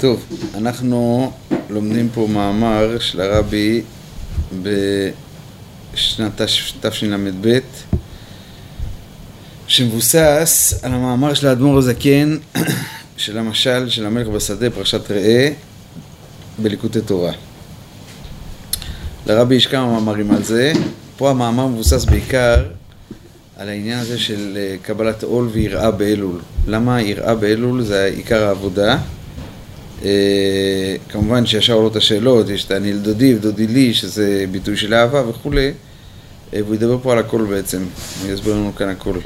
טוב, אנחנו לומדים פה מאמר של הרבי בשנת תשל"ב שמבוסס על המאמר של האדמו"ר הזקן של המשל של המלך בשדה, פרשת ראה, בליקוטי תורה. לרבי יש כמה מאמרים על זה. פה המאמר מבוסס בעיקר על העניין הזה של אה, קבלת עול ויראה באלול. למה יראה באלול זה עיקר העבודה? אה, כמובן שישר עולות השאלות, יש את אני לדודי ודודי לי, שזה ביטוי של אהבה וכולי, אה, והוא ידבר פה על הכל בעצם, הוא יסביר לנו כאן הכל.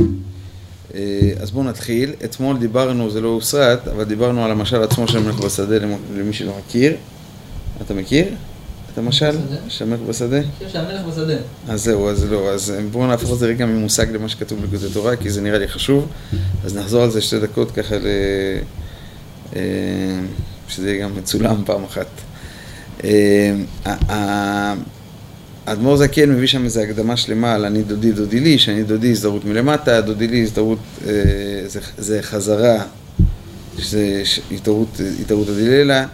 אז בואו נתחיל. אתמול דיברנו, זה לא הוסרט, אבל דיברנו על המשל עצמו של המלך בשדה למי שלא מכיר. אתה מכיר? את המשל? שהמלך בשדה? שהמלך בשדה. אז זהו, אז לא, אז בואו נהפוך את זה רגע ממושג למה שכתוב בליכוד התורה, כי זה נראה לי חשוב. אז נחזור על זה שתי דקות ככה ל... אה, שזה יהיה גם מצולם פעם אחת. אה, האדמו"ר זקן מביא שם איזו הקדמה שלמה על אני דודי דודי לי, שאני דודי הזדהות מלמטה, דודי לי הזדהות, אה, זה, חזרה, שזה התערות הדלילה,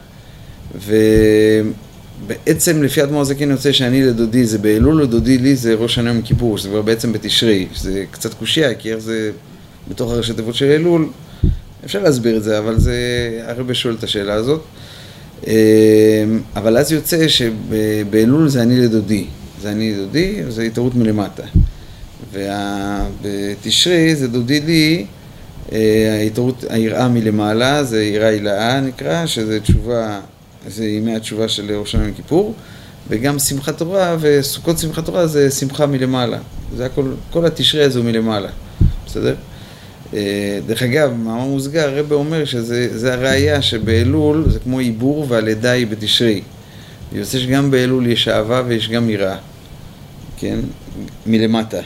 ובעצם לפי האדמו"ר זקן יוצא שאני לדודי זה באלול, לדודי לי זה ראש שנה יום כיפור, שזה כבר בעצם בתשרי, שזה קצת קושייה, כי איך זה בתוך הראשי תיבות של אלול, אפשר להסביר את זה, אבל זה, הרבה שואל את השאלה הזאת. אה, אבל אז יוצא שבאלול זה אני לדודי. זה אני דודי, זה התערות מלמטה. ובתשרי זה דודי לי, אה, ההתערות, היראה מלמעלה, זה יראה הילאה נקרא, שזה תשובה, זה ימי התשובה של ראש השנה כיפור, וגם שמחת תורה וסוכות שמחת תורה זה שמחה מלמעלה. זה הכל, כל התשרי הזה הוא מלמעלה, בסדר? אה, דרך אגב, מאמר מוסגר, הרבה אומר שזה הראייה שבאלול זה כמו עיבור והלידה היא בתשרי. יוצא שגם באלול יש אהבה ויש גם יראה, כן? מלמטה.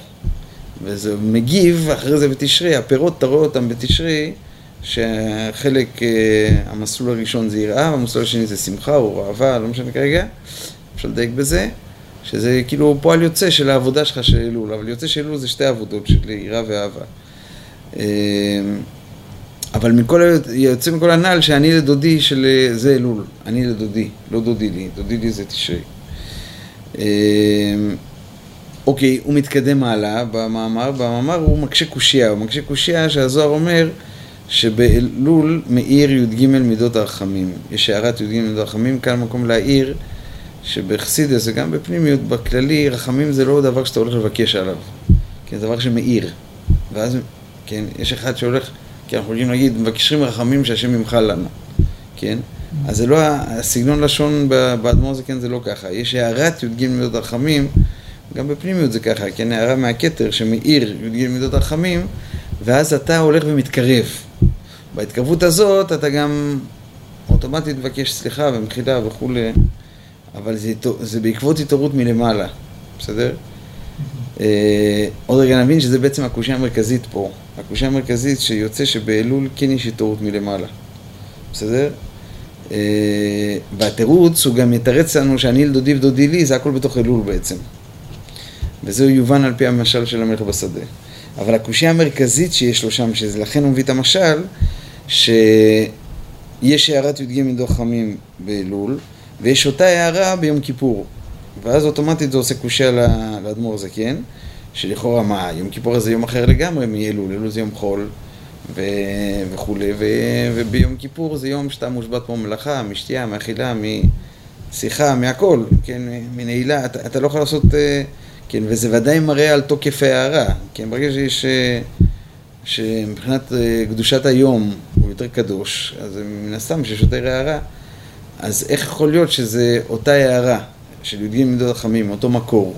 וזה מגיב אחרי זה בתשרי, הפירות אתה רואה אותם בתשרי, שחלק, אה, המסלול הראשון זה יראה, והמסלול השני זה שמחה או אהבה, לא משנה כרגע, אפשר לדייק בזה, שזה כאילו פועל יוצא של העבודה שלך של אלול, אבל יוצא שאלול זה שתי עבודות של יראה ואהבה. אה, אבל מכל, יוצא מכל הנ"ל שאני לדודי של זה אלול, אני לדודי, לא דודי לי, דודי לי זה תשרי. אה, אוקיי, הוא מתקדם הלאה במאמר, במאמר הוא מקשה קושייה, הוא מקשה קושייה שהזוהר אומר שבאלול מאיר י"ג מידות הרחמים. יש הערת י"ג מידות הרחמים, כאן מקום להעיר שבחסידס וגם בפנימיות, בכללי, רחמים זה לא דבר שאתה הולך לבקש עליו, כן, זה דבר שמאיר. ואז, כן, יש אחד שהולך כי אנחנו יכולים להגיד, מבקשים רחמים שהשם ימחל לנו, כן? אז זה לא, הסגנון לשון באדמו"ר זה כן, זה לא ככה. יש הערת י"ג מידות רחמים, גם בפנימיות זה ככה, כן, הערה מהכתר שמאיר י"ג מידות רחמים, ואז אתה הולך ומתקרב. בהתקרבות הזאת אתה גם אוטומטית מבקש סליחה ומחילה וכולי, אבל זה, זה בעקבות התעוררות מלמעלה, בסדר? אה, עוד רגע נבין שזה בעצם הקושייה המרכזית פה. הקושייה המרכזית שיוצא שבאלול כן יש התעוררות מלמעלה. בסדר? אה, והתירוץ הוא גם יתרץ לנו שאני לדודי ודודי לי, זה הכל בתוך אלול בעצם. וזהו יובן על פי המשל של המלך בשדה. אבל הקושייה המרכזית שיש לו שם, שלכן הוא מביא את המשל, שיש הערת י"ג מדוח חמים באלול, ויש אותה הערה ביום כיפור. ואז אוטומטית זה עושה קושייה לאדמו"ר זקן, שלכאורה מה, יום כיפור זה יום אחר לגמרי מאלול, אלול זה יום חול ו... וכולי, ו... וביום כיפור זה יום שאתה מושבת פה מלאכה, משתייה, מאכילה, משיחה, מהכל, כן, מנעילה, אתה, אתה לא יכול לעשות, אה, כן, וזה ודאי מראה על תוקף ההערה, כן, ברגע שיש, אה, שמבחינת אה, קדושת היום יותר קדוש, אז מן הסתם שיש יותר הערה, אז איך יכול להיות שזה אותה הערה? של י"ג מידות החמים, אותו מקור.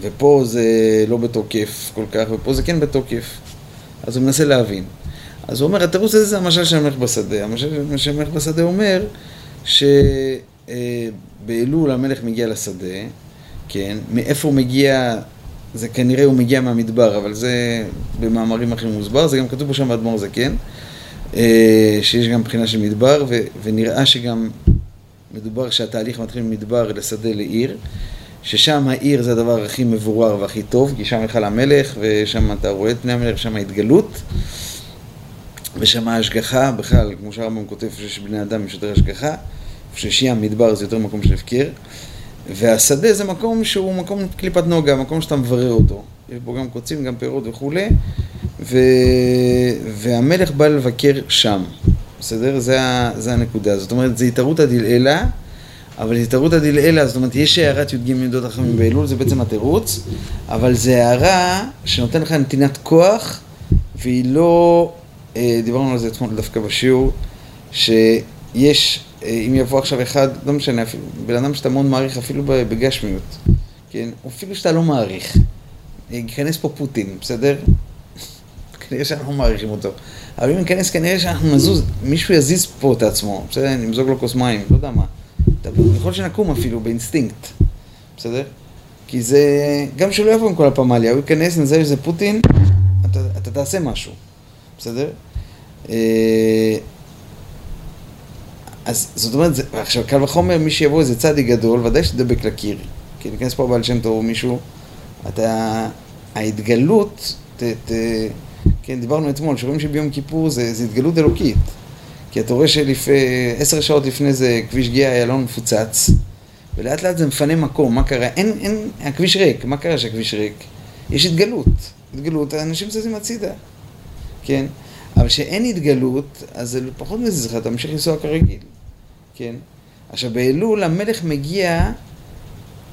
ופה זה לא בתוקף כל כך, ופה זה כן בתוקף. אז הוא מנסה להבין. אז הוא אומר, התירוץ הזה זה המשל של המלך בשדה. המשל של המלך בשדה אומר שבאלול המלך מגיע לשדה, כן, מאיפה הוא מגיע, זה כנראה הוא מגיע מהמדבר, אבל זה במאמרים אחרים מוסבר, זה גם כתוב פה שם באדמו"ר זקן, אה, שיש גם בחינה של מדבר, ונראה שגם מדובר שהתהליך מתחיל ממדבר לשדה לעיר, ששם העיר זה הדבר הכי מבורר והכי טוב, כי שם היכל המלך, ושם אתה רואה את פני המלך, שם ההתגלות. ושם ההשגחה, בכלל, כמו שהרמב"ם כותב, שיש בני אדם יש יותר השגחה, ששיעה מדבר זה יותר מקום של הפקר, והשדה זה מקום שהוא מקום קליפת נוגה, מקום שאתה מברר אותו. יש בו גם קוצים, גם פירות וכולי, ו... והמלך בא לבקר שם, בסדר? זה, ה... זה הנקודה. זאת אומרת, זה התערותא דלעילא, אבל התערותא דלעילא, זאת אומרת, יש הערת י"ג מידות החמים באלול, זה בעצם התירוץ, אבל זה הערה שנותן לך נתינת כוח, והיא לא, אה, דיברנו על זה אתמול דווקא בשיעור, שיש, אה, אם יבוא עכשיו אחד, לא משנה, בן אדם שאתה מאוד מעריך אפילו בגשמיות, כן? אפילו שאתה לא מעריך, ייכנס פה פוטין, בסדר? כנראה שאנחנו מעריכים אותו. אבל אם ייכנס, כנראה שאנחנו נזוז, מישהו יזיז פה את עצמו, בסדר? נמזוג לו כוס מים, לא יודע מה. יכול שנקום אפילו באינסטינקט, בסדר? כי זה, גם שלא יבוא עם כל הפמליה, הוא ייכנס, נזהה שזה פוטין, אתה, אתה תעשה משהו, בסדר? אה, אז זאת אומרת, זה, עכשיו קל וחומר, מי שיבוא איזה צדיק גדול, ודאי שתדבק לקיר. כי ניכנס פה בעל שם טוב מישהו, אתה, ההתגלות, ת, ת, כן, דיברנו אתמול, שרואים שביום כיפור זה, זה התגלות אלוקית. כי אתה רואה שעשר שעות לפני זה כביש גיאה איילון מפוצץ, ולאט לאט זה מפנה מקום, מה קרה? אין, אין, הכביש ריק, מה קרה שהכביש ריק? יש התגלות, התגלות, האנשים זזים הצידה, כן? אבל כשאין התגלות, אז זה פחות מזיז לך, אתה ממשיך לנסוע כרגיל, כן? עכשיו באלול המלך מגיע,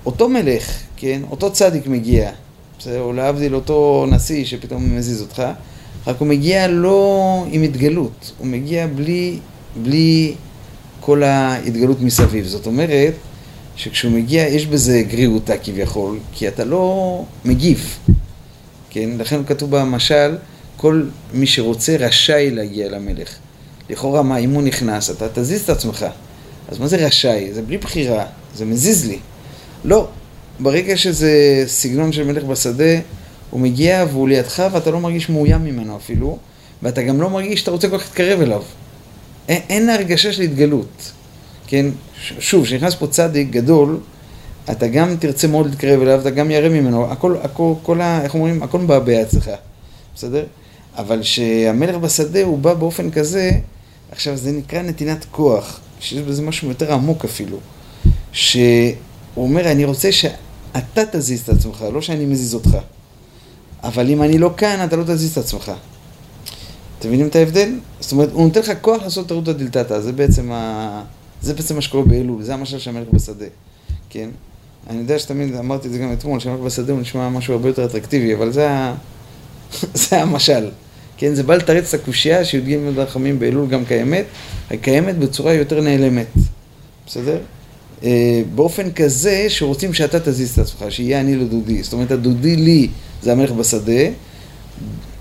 אותו מלך, כן? אותו צדיק מגיע? או להבדיל אותו נשיא שפתאום מזיז אותך, רק הוא מגיע לא עם התגלות, הוא מגיע בלי, בלי כל ההתגלות מסביב. זאת אומרת, שכשהוא מגיע יש בזה גרירותה כביכול, כי אתה לא מגיב, כן? לכן כתוב במשל, כל מי שרוצה רשאי להגיע למלך. לכאורה מה, אם הוא נכנס, אתה תזיז את עצמך. אז מה זה רשאי? זה בלי בחירה, זה מזיז לי. לא, ברגע שזה סגנון של מלך בשדה, הוא מגיע והוא לידך ואתה לא מרגיש מאוים ממנו אפילו, ואתה גם לא מרגיש שאתה רוצה כל כך להתקרב אליו. אין, אין הרגשה של התגלות, כן? שוב, כשנכנס פה צדיק גדול, אתה גם תרצה מאוד להתקרב אליו, אתה גם ירא ממנו, הכל, הכל, כל ה... איך אומרים? הכל מבעבע אצלך, בסדר? אבל שהמלך בשדה הוא בא באופן כזה, עכשיו זה נקרא נתינת כוח, שיש בזה משהו יותר עמוק אפילו, שהוא אומר, אני רוצה שאתה תזיז את עצמך, לא שאני מזיז אותך. אבל אם אני לא כאן, אתה לא תזיז את עצמך. אתם מבינים את ההבדל? זאת אומרת, הוא נותן לך כוח לעשות טעות הדלתתא, זה בעצם ה... זה בעצם מה שקורה באלול, זה המשל של המלך בשדה, כן? אני יודע שתמיד אמרתי את זה גם אתמול, שהמלך בשדה הוא נשמע משהו הרבה יותר אטרקטיבי, אבל זה, ה... זה המשל. כן, זה בא לתרץ את הקושייה שי"ג רחמים באלול גם קיימת, היא קיימת בצורה יותר נעלמת, בסדר? אה, באופן כזה שרוצים שאתה תזיז את עצמך, שיהיה אני לדודי. זאת אומרת, הדודי לי זה המלך בשדה,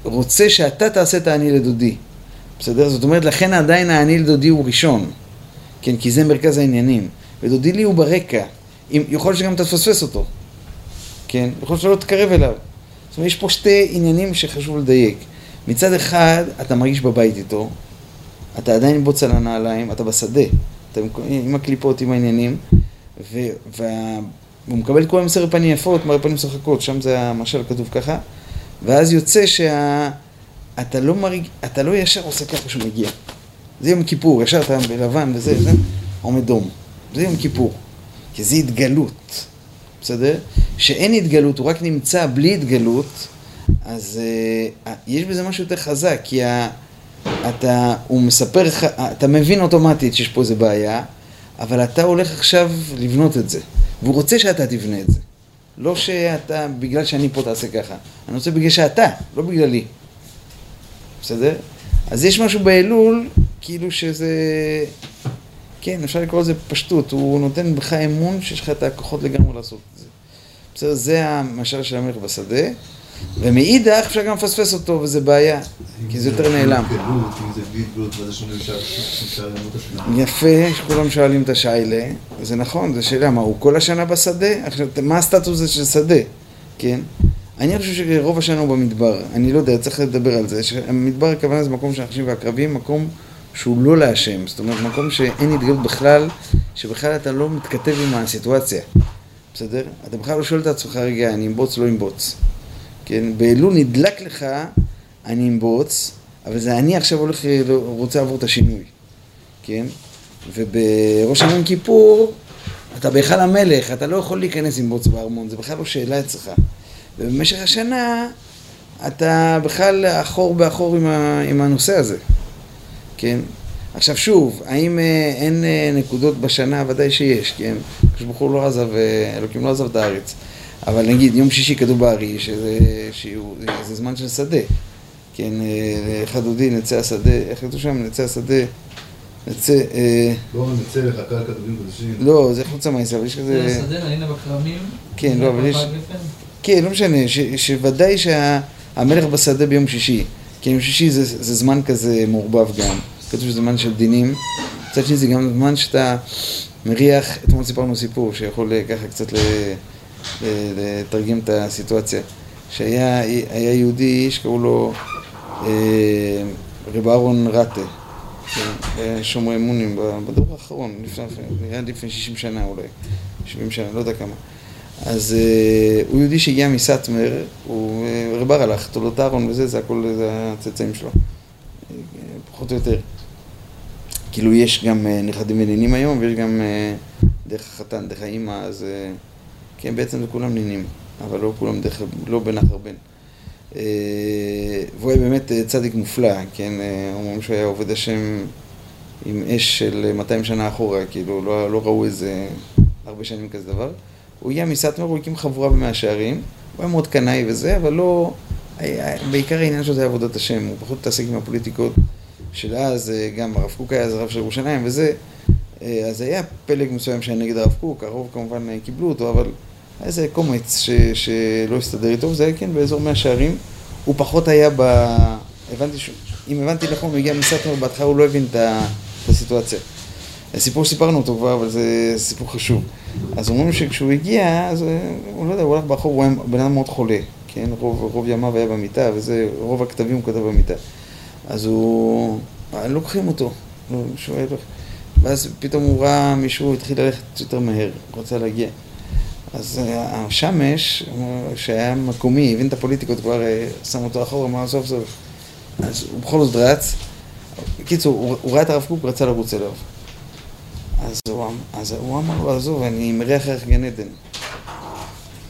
רוצה שאתה תעשה את האני לדודי. בסדר? זאת אומרת, לכן עדיין האני לדודי הוא ראשון. כן, כי זה מרכז העניינים. ודודי לי הוא ברקע. אם, יכול שגם תפספס אותו. כן? יכול שלא תקרב אליו. זאת אומרת, יש פה שתי עניינים שחשוב לדייק. מצד אחד, אתה מרגיש בבית איתו, אתה עדיין בוץ על הנעליים, אתה בשדה, אתה עם הקליפות, עם העניינים, והוא מקבל את כל המסר פנים יפות, מראה פנים משחקות, שם זה המשל כתוב ככה, ואז יוצא שאתה לא מרג... אתה לא ישר עושה ככה כשהוא מגיע. זה יום כיפור, ישר אתה בלבן וזה, זה, עומד דום. זה יום כיפור, כי זה התגלות, בסדר? שאין התגלות, הוא רק נמצא בלי התגלות, אז uh, יש בזה משהו יותר חזק, כי ה, אתה, הוא מספר לך, אתה מבין אוטומטית שיש פה איזה בעיה, אבל אתה הולך עכשיו לבנות את זה. והוא רוצה שאתה תבנה את זה. לא שאתה, בגלל שאני פה תעשה ככה. אני רוצה בגלל שאתה, לא בגללי. בסדר? אז יש משהו באלול, כאילו שזה... כן, אפשר לקרוא לזה פשטות. הוא נותן בך אמון שיש לך את הכוחות לגמרי לעשות את זה. בסדר? זה המשל של המלך בשדה. ומאידך אפשר גם לפספס אותו, וזה בעיה, כי זה יותר נעלם. יפה, שכולם שואלים את השיילה, זה נכון, זו שאלה, מה, הוא כל השנה בשדה? עכשיו, מה הסטטוס הזה של שדה, כן? אני חושב שרוב השנה הוא במדבר, אני לא יודע, צריך לדבר על זה. המדבר הכוונה זה מקום של הנחשים והקרבים, מקום שהוא לא להשם, זאת אומרת, מקום שאין התגלות בכלל, שבכלל אתה לא מתכתב עם הסיטואציה, בסדר? אתה בכלל לא שואל את עצמך, רגע, אני אמבוץ, לא אמבוץ. כן, באלול נדלק לך אני אמבוץ, אבל זה אני עכשיו הולך, רוצה לעבור את השינוי, כן? ובראש יום כיפור, אתה בהיכל המלך, אתה לא יכול להיכנס עם בוץ בארמון, זה בכלל לא שאלה אצלך. ובמשך השנה, אתה בכלל אחור באחור עם, ה, עם הנושא הזה, כן? עכשיו שוב, האם אה, אין אה, נקודות בשנה? ודאי שיש, כן? הוא לא עזב, אה, אלוקים לא עזב את הארץ. אבל נגיד, יום שישי כתוב בארי, שזה, שזה זמן של שדה. כן, אחד דודי נצא השדה, איך כתוב שם? נצא השדה, נצא... לא נצא לך קל כתובים קדושים. לא, זה חוץ מהמעשה, אבל יש כזה... נצא השדה, נהנה בכרמים. כן, לא, אבל יש... כן, לא משנה, שוודאי שהמלך בשדה ביום שישי. כי יום שישי זה, זה זמן כזה מעורבב גם. כתוב שזה זמן של דינים. מצד שני זה גם זמן שאתה מריח, אתמול סיפרנו סיפור שיכול ככה קצת לתרגם את הסיטואציה. שהיה יהודי שקראו לו אה, רב אהרון רטה, כן, שומרי אמונים בדור האחרון, נראה לפני 60 שנה אולי, 70 שנה, לא יודע כמה. אז uh, הוא יהודי שהגיע מסאטמר, הוא uh, רב הלך, תולדות אהרון וזה, זה הכל, זה הצאצאים שלו, פחות או יותר. כאילו יש גם נכדים ונינים היום, ויש גם דרך החתן, דרך האימא, אז uh, כן, בעצם כולם נינים, אבל לא כולם דרך, לא בנחר בן. Uh, והוא היה באמת uh, צדיק מופלא, כן, uh, אומרים שהוא היה עובד השם עם אש של 200 שנה אחורה, כאילו לא, לא ראו איזה הרבה שנים כזה דבר. הוא הגיע מסטמר, הוא הקים חבורה במאה שערים, הוא היה מאוד קנאי וזה, אבל לא... בעיקר העניין שלו זה עבודת השם, הוא פחות מתעסק עם הפוליטיקות של אז, אה, גם הרב קוק היה אז הרב של ירושלים וזה, אה, אז היה פלג מסוים שהיה נגד הרב קוק, הרוב כמובן אה, קיבלו אותו, אבל היה איזה קומץ ש, שלא הסתדר איתו, היה כן באזור מאה שערים, הוא פחות היה ב... הבנתי ש... אם הבנתי נכון, הוא הגיע מסטמר, בהתחלה הוא לא הבין את הסיטואציה. הסיפור שסיפרנו אותו כבר, אבל זה סיפור חשוב. אז אומרים שכשהוא הגיע, אז הוא לא יודע, הוא הלך ברחוב, הוא היה בן אדם מאוד חולה, כן? רוב, רוב ימיו היה במיטה, וזה, רוב הכתבים הוא כתב במיטה. אז הוא... לוקחים אותו, שואל, ואז פתאום הוא ראה מישהו התחיל ללכת יותר מהר, רצה להגיע. אז השמש, שהיה מקומי, הבין את הפוליטיקות, כבר אה, שם אותו אחורה, אמר סוף סוף. אז הוא בכל זאת רץ. בקיצור, הוא, הוא ראה את הרב קוק ורצה לרוץ אליו. אז הוא, אמ- אז הוא אמר לו, עזוב, אני מריח ערך גן עדן.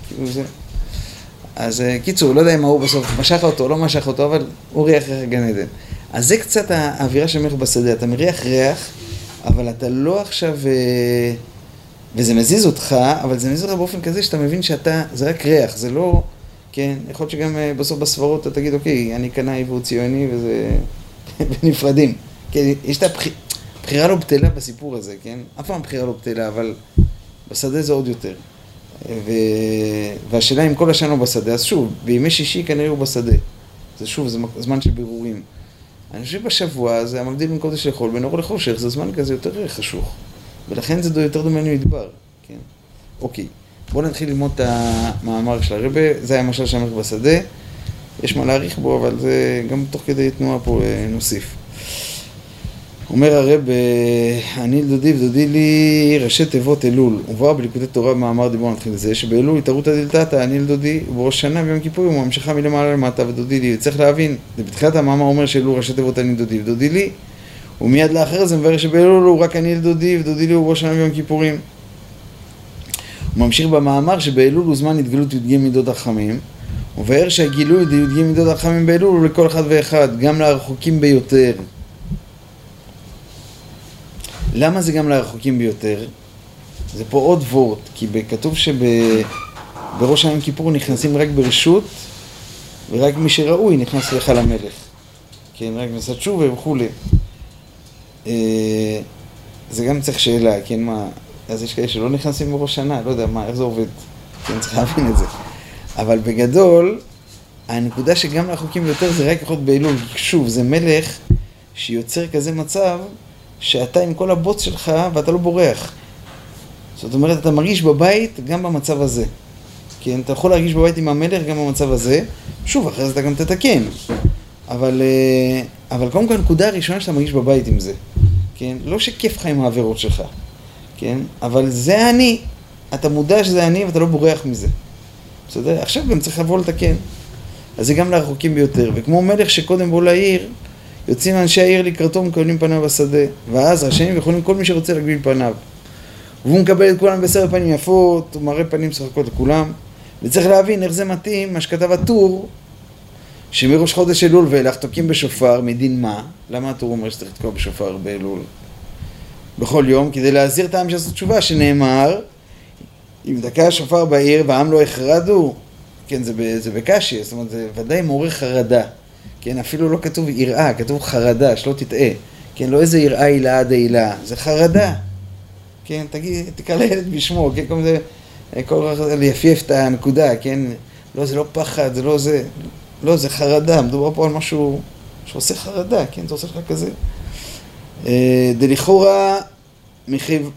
כאילו זה... אז אה, קיצור, לא יודע אם ההוא בסוף משך אותו או לא משך אותו, אבל הוא ריח ריח גן עדן. אז זה קצת האווירה של מלך בשדה, אתה מריח ריח, אבל אתה לא עכשיו... אה, וזה מזיז אותך, אבל זה מזיז אותך באופן כזה שאתה מבין שאתה, זה רק ריח, זה לא... כן, יכול להיות שגם אה, בסוף בסברות אתה תגיד, אוקיי, אני קנאי והוא ציוני וזה... ונפרדים. כן, יש את הבחירה לא בטלה בסיפור הזה, כן? אף פעם בחירה לא בטלה, אבל בשדה זה עוד יותר. ו... והשאלה אם כל השנה הוא בשדה, אז שוב, בימי שישי כנראה הוא בשדה. זה שוב, זה זמן של בירורים. אני חושב שבשבוע זה המבדיל בין קודש לחול, בין אור לחושך, זה זמן כזה יותר חשוך. ולכן זה יותר דומה למדבר, כן? אוקיי, בואו נתחיל ללמוד את המאמר של הרבה, זה היה משל שמח בשדה, יש מה להעריך בו, אבל זה גם תוך כדי תנועה פה אה, נוסיף. אומר הרב, אני לדודי ודודי לי ראשי תיבות אלול. ובא בליקודי תורה במאמר דיבור נתחיל לזה, שבאלול התערותא דלתתא, אני לדודי, ובראש שנה ביום כיפור הוא ממשיכה מלמעלה למטה ודודי לי. וצריך להבין, בתחילת המאמר אומר שאלול ראשי תיבות אני לדודי ודודי לי, ומיד לאחר זה מבאר שבאלול הוא רק אני לדודי ודודי לי הוא בראש שנה ביום כיפורים. הוא ממשיך במאמר שבאלול הוא זמן התגלות י"ג מידות החכמים, ובאר שהגילוי י"ג מידות החכמים באלול הוא לכל אחד ואחד, גם לרחוקים ביותר. למה זה גם לרחוקים ביותר? זה פה עוד וורט, כי כתוב שבראש היום כיפור נכנסים רק ברשות, ורק מי שראוי נכנס לך למלך. כן, רק מסת שובה וכולי. אה, זה גם צריך שאלה, כן, מה, אז יש כאלה שלא נכנסים בראש שנה, לא יודע מה, איך זה עובד, כן, צריך להבין את זה. אבל בגדול, הנקודה שגם לחוקים יותר זה רק יכול להיות באלול, שוב, זה מלך שיוצר כזה מצב שאתה עם כל הבוץ שלך ואתה לא בורח. זאת אומרת, אתה מרגיש בבית גם במצב הזה. כן, אתה יכול להרגיש בבית עם המלך גם במצב הזה. שוב, אחרי זה אתה גם תתקן. אבל, אה, אבל קודם כל, הנקודה הראשונה שאתה מרגיש בבית עם זה. כן? לא שכיף לך עם העבירות שלך. כן? אבל זה אני. אתה מודע שזה אני ואתה לא בורח מזה. בסדר? עכשיו גם צריך לבוא לתקן. אז זה גם לרחוקים ביותר. וכמו מלך שקודם בוא לעיר, יוצאים אנשי העיר לקראתו ומקבלים פניו בשדה. ואז רשאים ויכולים כל מי שרוצה להגביל פניו. והוא מקבל את כולם בסרט פנים יפות, הוא מראה פנים משחקות לכולם. וצריך להבין איך זה מתאים, מה שכתב הטור, שמראש חודש אלול ואילך תוקעים בשופר, מדין מה? למה הטור אומר שצריך לתקוע בשופר באלול? בכל יום, כדי להזהיר את העם שעשו תשובה, שנאמר, אם דקה השופר בעיר והעם לא החרדו, כן, זה, זה בקשי, זאת אומרת, זה ודאי מעורר חרדה. כן, אפילו לא כתוב יראה, כתוב חרדה, שלא תטעה. כן, לא איזה יראה הילה דהילה, זה חרדה. כן, תגיד, תקרא לילד בשמו, כן, כל זה, כל כך ליפייף את הנקודה, כן, לא, זה לא פחד, זה לא זה, לא, זה חרדה, מדובר פה על משהו שעושה חרדה, כן, זה עושה לך כזה. אה, דלכאורה,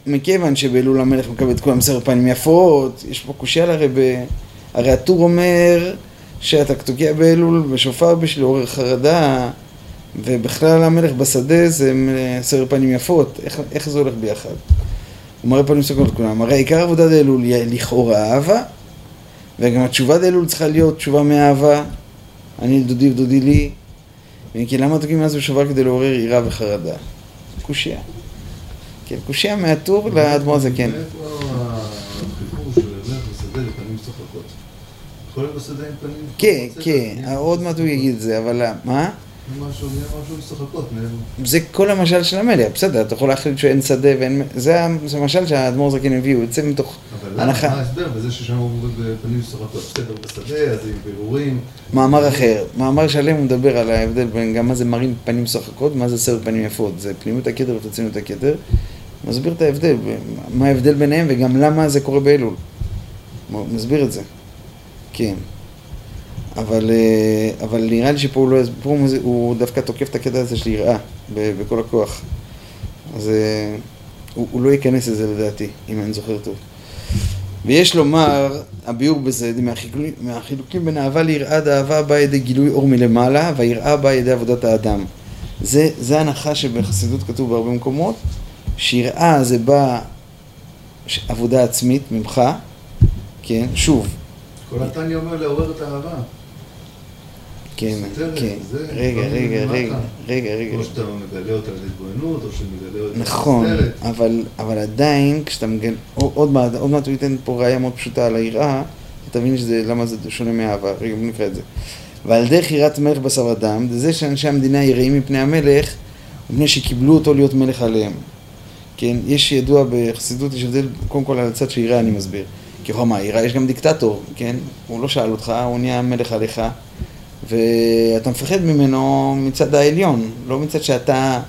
מכיוון שבאלול המלך מקבל את כולם סרט פנים יפות, יש פה קושייה לרבה, הרי הטור אומר שאתה תוקע באלול בשופר בשביל לעורר חרדה, ובכלל המלך בשדה זה סרט פנים יפות, איך, איך זה הולך ביחד? הוא מראה פנים סוכנות לכולם, הרי עיקר עבודה דאלול היא לכאורה אהבה, וגם התשובה דאלול צריכה להיות תשובה מאהבה, אני לדודי ודודי לי, כי למה תוקעים אז בשופר כדי לעורר יראה וחרדה? קושייה. כן, קושייה מהטור לאדמו"ר הזקן. כן, כן, עוד מעט הוא יגיד את זה, אבל מה? זה כל המשל של המלך, בסדר, אתה יכול להחליט שאין שדה ואין... זה המשל שהאדמו"ר זקן הביא, הוא יוצא מתוך הנחה. אבל מה ההסבר בזה ששם הוא בפנים לשחקות? בסדר, בשדה, אז עם בירורים. מאמר אחר, מאמר שלם הוא מדבר על ההבדל בין גם מה זה מראים פנים משחקות, מה זה סרט פנים יפות, זה פנימיות הכתר וחיצוניות הכתר. מסביר את ההבדל, מה ההבדל ביניהם וגם למה זה קורה באלול. מסביר את זה. כן. אבל, אה, אבל נראה לי שפה הוא, לא, הוא, דווקא תוקף את הקטע הזה של יראה בכל הכוח. אז אה, הוא, הוא לא ייכנס לזה לדעתי, אם אני זוכר טוב. ויש לומר, הביאור בזה, מהחילוקים בין אהבה ליראה, דאהבה באה ידי גילוי אור מלמעלה, והיראה באה ידי עבודת האדם. זה, זה הנחה שבחסידות כתוב בהרבה מקומות, שיראה זה בא עבודה עצמית ממך, כן, שוב. כל התניא אומר לעורר את האהבה. כן, כן. רגע, דברים רגע. רגע, רגע, רגע. או שאתה מגלה אותה על התבוננות, או שמגלה אותה נכון. אבל, אבל עדיין, כשאתה מגן... עוד מעט, עוד מעט הוא ייתן פה ראייה מאוד פשוטה על היראה, אתה תבין שזה, למה זה שונה מאהבה. רגע, בוא נקרא את זה. ועל דרך יראת מלך בשר ודם, זה שאנשי המדינה יראים מפני המלך, מפני שקיבלו אותו להיות מלך עליהם. כן, יש ידוע בחסידות, יש הבדל, קודם כל על הצד של יראה אני מסביר. כי הוא אמר, יראה יש גם דיקטטור, כן? הוא לא שאל אותך, הוא נהיה מלך עליך, ואתה מפחד ממנו מצד העליון, לא מצד שאתה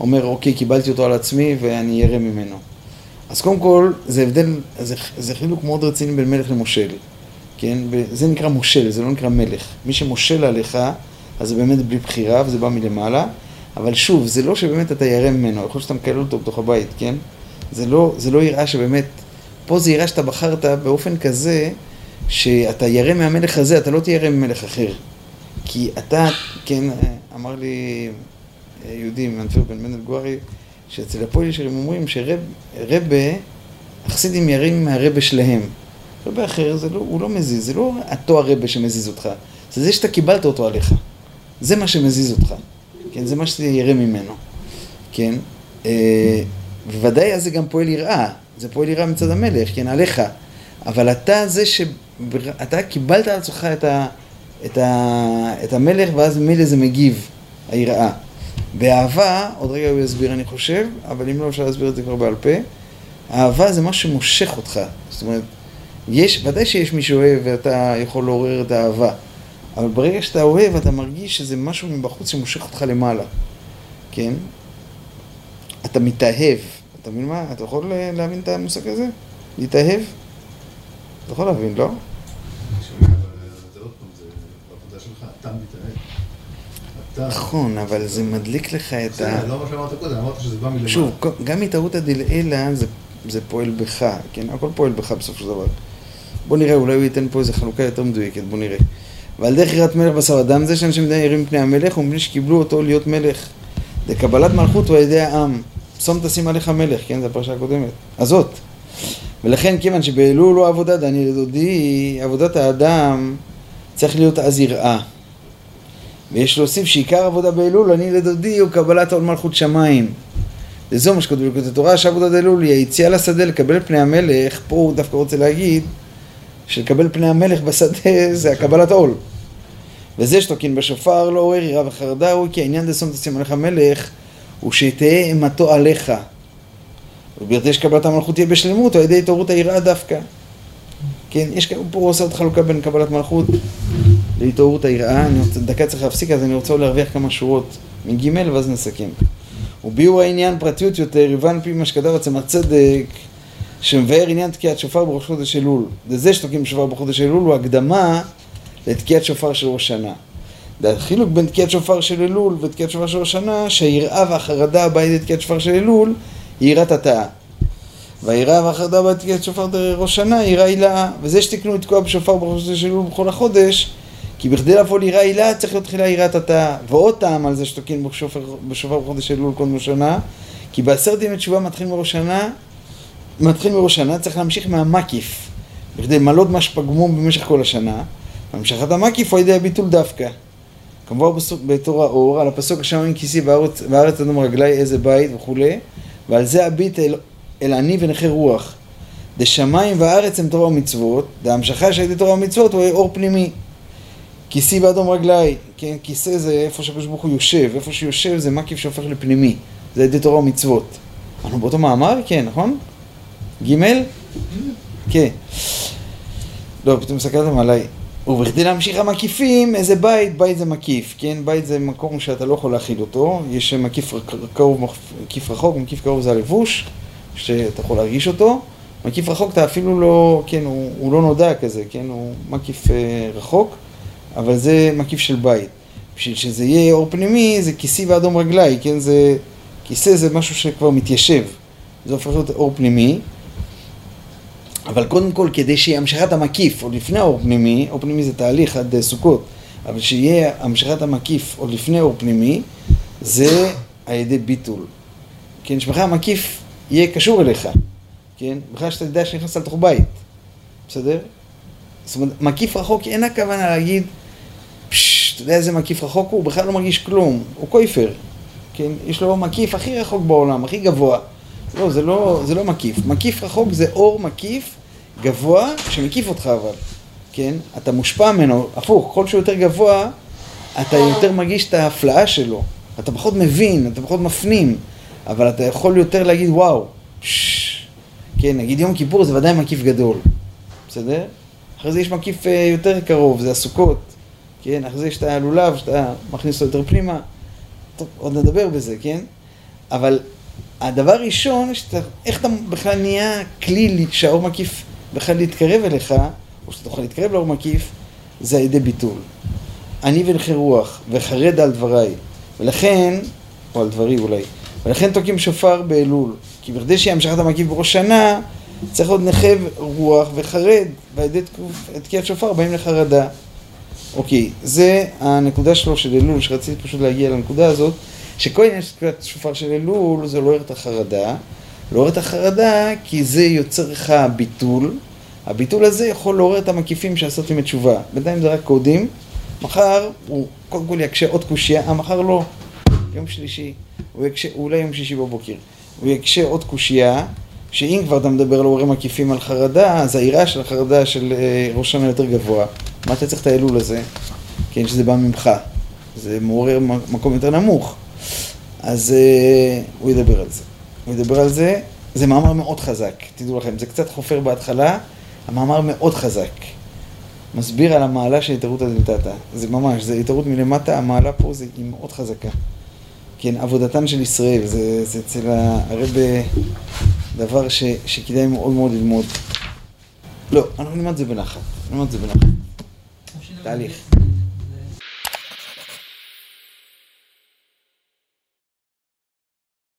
אומר, אוקיי, קיבלתי אותו על עצמי ואני ירא ממנו. אז קודם כל, זה הבדל, זה, זה חילוק מאוד רציני בין מלך למושל, כן? וזה נקרא מושל, זה לא נקרא מלך. מי שמושל עליך, אז זה באמת בלי בחירה וזה בא מלמעלה, אבל שוב, זה לא שבאמת אתה ירא ממנו, יכול להיות שאתה מקלל אותו בתוך הבית, כן? זה לא, זה לא יראה שבאמת, פה זה יראה שאתה בחרת באופן כזה, שאתה ירא מהמלך הזה, אתה לא תהיה ירא ממלך אחר. כי אתה, כן, אמר לי אה, יהודי מאנפר בן מנדל גוארי, שאצל הפועל ישרים אומרים שרבה, החסידים ירים מהרבה שלהם. רבה אחר, זה לא, הוא לא מזיז, זה לא התואר רבה שמזיז אותך, זה זה שאתה קיבלת אותו עליך. זה מה שמזיז אותך, כן, זה מה שזה ירא ממנו, כן. אה, בוודאי אז זה גם פועל יראה, זה פועל יראה מצד המלך, כן, עליך. אבל אתה זה ש... אתה קיבלת על עצמך את, ה... את, ה... את המלך, ואז ממילא זה מגיב, היראה. באהבה, עוד רגע הוא יסביר אני חושב, אבל אם לא אפשר להסביר את זה כבר בעל פה, אהבה זה מה שמושך אותך. זאת אומרת, יש, ודאי שיש מי שאוהב ואתה יכול לעורר את האהבה, אבל ברגע שאתה אוהב, אתה מרגיש שזה משהו מבחוץ שמושך אותך למעלה, כן? אתה מתאהב. אתה מבין מה? אתה יכול אה, להבין את המושג הזה? להתאהב? אתה יכול להבין, לא? נכון, אבל זה מדליק לך את ה... בסדר, לא מה שאמרת קודם, אמרת שזה בא מלמעלה. שוב, גם התערותא דלעילא זה, פועל בך, כן? הכל פועל בך בסופו של דבר. בוא נראה, אולי הוא ייתן פה איזו חלוקה יותר מדויקת, בוא נראה. ועל דרך יראת מלך בשר אדם זה שאנשים מדי יראים מפני המלך ומפני שקיבלו אותו להיות מלך. לקבלת מלכות הוא על ידי העם. שום תשים עליך מלך, כן? זו הפרשה הקודמת. הזאת. ולכן כיוון שבאלול לא עבודה דני לדודי, עבודת האדם צריך להיות אז יראה. ויש להוסיף שעיקר עבודה באלול, אני לדודי, הוא קבלת עול מלכות שמיים. וזו מה שכתוב בלכות התורה, שעבודת אלול היא היציאה לשדה לקבל פני המלך, פה הוא דווקא רוצה להגיד שלקבל פני המלך בשדה זה הקבלת עול. וזה שתוקין בשופר לא עורר יראה וחרדה הוא כי העניין דסום תשים עליך מלך הוא שתהא אימתו עליך. וביותר שקבלת המלכות תהיה בשלמות, על ידי התעוררות היראה דווקא. כן, יש פה הוא עושה עוד חלוקה בין קבלת מלכות להתעוררות היראה. אני רוצה, דקה צריך להפסיק, אז אני רוצה להרוויח כמה שורות מג' ואז נסכם. וביאור העניין פרטיות יותר, יובן פי מה שכתב עצם הצדק, שמבאר עניין תקיעת שופר בראש חודש אלול. וזה שתוקעים שופר בחודש אלול הוא הקדמה לתקיעת שופר של ראש שנה. החילוק בין תקיעת שופר של אלול ותקיעת שופר של ראש שנה, שהיראה והחרדה הבאה לידי תקיעת שופר של אלול היא יראת התאה. והיראה והחרדה הבאה תקיעת שופר ראש שנה היא יראה הילאה. וזה שתקנו לתקוע בשופר בראש חודש אלול בכל החודש, כי בכדי לבוא ליראה הילאה צריך להיות תחילה יראת התאה. ועוד טעם על זה שתוקעים בשופר, בחודש אלול קודם ראש שנה, כי בעשרת ימי תשובה מתחיל מראש שנה, מתחיל מראש שנה, צריך להמשיך מהמקיף. בכדי למלות מה שפגמו במשך כל השנה. המשכת המקיף הוא על ידי הביטול דווקא. כמובן בתור האור, על הפסוק השמיים כיסי וארץ, וארץ אדום רגלי איזה בית וכולי, ועל זה הביט אל, אל עני ונכה רוח. דשמיים וארץ הם תורה ומצוות, והמשכה של ידי תורה ומצוות הוא אור פנימי. כיסי ואדום רגלי, כן, כיסא זה איפה שהקדוש ברוך הוא יושב, איפה שיושב זה מקיף שהופך לפנימי, זה ידי תורה ומצוות. אנחנו באותו מאמר? כן, נכון? ג'? כן. לא, פתאום הסתכלתם עליי. ובכדי להמשיך המקיפים, איזה בית? בית זה מקיף, כן? בית זה מקום שאתה לא יכול להכיל אותו, יש מקיף קרוב, מקיף רחוק, מקיף קרוב זה הלבוש, שאתה יכול להרגיש אותו. מקיף רחוק אתה אפילו לא, כן, הוא, הוא לא נודע כזה, כן? הוא מקיף אה, רחוק, אבל זה מקיף של בית. בשביל שזה יהיה אור פנימי, זה כיסי ואדום רגלי, כן? זה, כיסא זה משהו שכבר מתיישב. זה הופך להיות אור פנימי. אבל קודם כל, כדי שיהיה המשכת המקיף עוד לפני האור פנימי, אור פנימי זה תהליך עד סוכות, אבל שיהיה המשכת המקיף עוד לפני אור פנימי, זה על ידי ביטול. כן, שבכלל המקיף יהיה קשור אליך, כן? בכלל שאתה יודע שנכנסת לתוך בית, בסדר? זאת אומרת, מקיף רחוק אין הכוונה להגיד, אתה יודע איזה מקיף רחוק הוא? הוא בכלל לא מרגיש כלום, הוא קויפר, כן? יש לו מקיף הכי רחוק בעולם, הכי גבוה. לא, זה לא, זה לא מקיף. מקיף רחוק זה אור מקיף גבוה שמקיף אותך אבל, כן? אתה מושפע ממנו, הפוך, ככל שהוא יותר גבוה, אתה יותר מרגיש את ההפלאה שלו. אתה פחות מבין, אתה פחות מפנים, אבל אתה יכול יותר להגיד וואו, ששש, כן, נגיד יום כיפור זה ודאי מקיף גדול, בסדר? אחרי זה יש מקיף אה, יותר קרוב, זה הסוכות, כן? אחרי זה יש את הלולב, שאתה מכניס אותו יותר פנימה. טוב, עוד נדבר בזה, כן? אבל הדבר הראשון, שאתה, איך אתה בכלל נהיה כלי שהאור מקיף בכלל להתקרב אליך, או שאתה תוכל להתקרב לאור מקיף, זה על ידי ביטול. אני ונכה רוח, וחרד על דבריי. ולכן, או על דברי אולי, ולכן תוקעים שופר באלול. כי בכדי שיהיה המשכת המקיף בראש שנה, צריך עוד נכה רוח וחרד, ועל ידי תקיעת שופר באים לחרדה. אוקיי, זה הנקודה שלו של אלול, שרציתי פשוט להגיע לנקודה הזאת. שכל עניין של תקועת שופר של אלול זה לעורר את החרדה. לעורר את החרדה כי זה יוצר לך ביטול. הביטול הזה יכול לעורר את המקיפים שעשיתם את תשובה. בינתיים זה רק קודים. מחר הוא קודם כל יקשה עוד קושייה, אה, מחר לא. יום שלישי. הוא יקשה, אולי יום שישי בבוקר. הוא יקשה עוד קושייה, שאם כבר אתה מדבר על עוררים מקיפים על חרדה, אז העירה של החרדה של אה, ראש שנה יותר גבוה. מה אתה צריך את האלול הזה? כן, שזה בא ממך. זה מעורר מקום יותר נמוך. אז uh, הוא ידבר על זה. הוא ידבר על זה, זה מאמר מאוד חזק, תדעו לכם, זה קצת חופר בהתחלה, המאמר מאוד חזק. מסביר על המעלה של התערות הדלתתא. זה ממש, זה התערות מלמטה, המעלה פה זה, היא מאוד חזקה. כן, עבודתן של ישראל, זה, זה אצל הרב דבר ש, שכדאי מאוד מאוד ללמוד. לא, אנחנו נלמד את זה בנחת, נלמד את זה בנחת. תהליך.